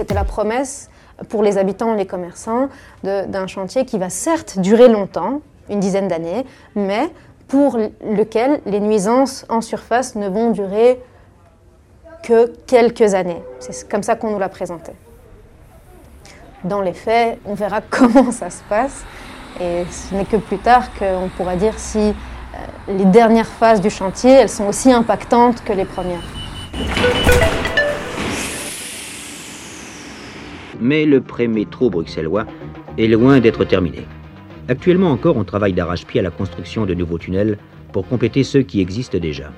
C'était la promesse pour les habitants, les commerçants, d'un chantier qui va certes durer longtemps, une dizaine d'années, mais pour lequel les nuisances en surface ne vont durer que quelques années. C'est comme ça qu'on nous l'a présenté. Dans les faits, on verra comment ça se passe. Et ce n'est que plus tard qu'on pourra dire si euh, les dernières phases du chantier, elles sont aussi impactantes que les premières. Mais le pré-métro bruxellois est loin d'être terminé. Actuellement encore, on travaille d'arrache-pied à la construction de nouveaux tunnels pour compléter ceux qui existent déjà.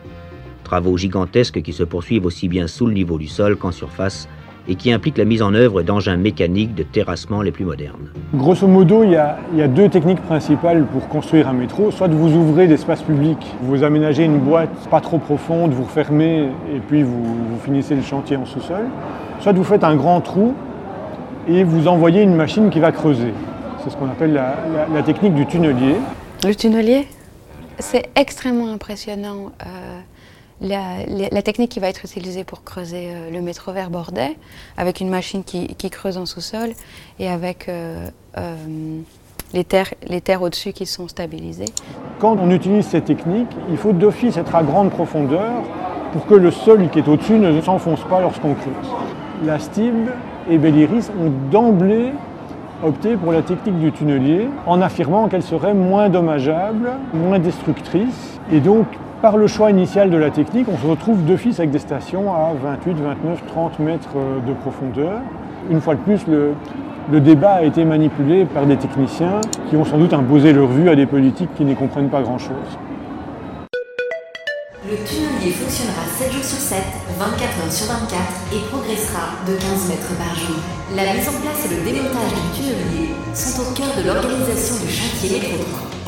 Travaux gigantesques qui se poursuivent aussi bien sous le niveau du sol qu'en surface et qui impliquent la mise en œuvre d'engins mécaniques de terrassement les plus modernes. Grosso modo, il y, a, deux techniques principales pour construire un métro. Soit vous ouvrez l'espace public, vous aménagez une boîte pas trop profonde, vous refermez et puis vous, finissez le chantier en sous-sol. Soit vous faites un grand trou et vous envoyez une machine qui va creuser. C'est ce qu'on appelle la, technique du tunnelier. Le tunnelier, c'est extrêmement impressionnant. Euh, la, technique qui va être utilisée pour creuser euh, le métro vers Bordet, avec une machine qui, creuse en sous-sol et avec euh, les terres, les terres au-dessus qui sont stabilisées. Quand on utilise cette technique, il faut d'office être à grande profondeur pour que le sol qui est au-dessus ne s'enfonce pas lorsqu'on creuse. La STIB et Belliris ont d'emblée opté pour la technique du tunnelier en affirmant qu'elle serait moins dommageable, moins destructrice. Et donc, par le choix initial de la technique, on se retrouve d'office avec des stations à 28, 29, 30 mètres de profondeur. Une fois de plus, le, le débat a été manipulé par des techniciens qui ont sans doute imposé leur vue à des politiques qui n'y comprennent pas grand-chose. Le tunnelier fonctionnera 7 jours sur 7, 24 heures sur 24 et progressera de 15 mètres par jour. La mise en place et le démontage du tunnelier sont au cœur de l'organisation du chantier Métro 3.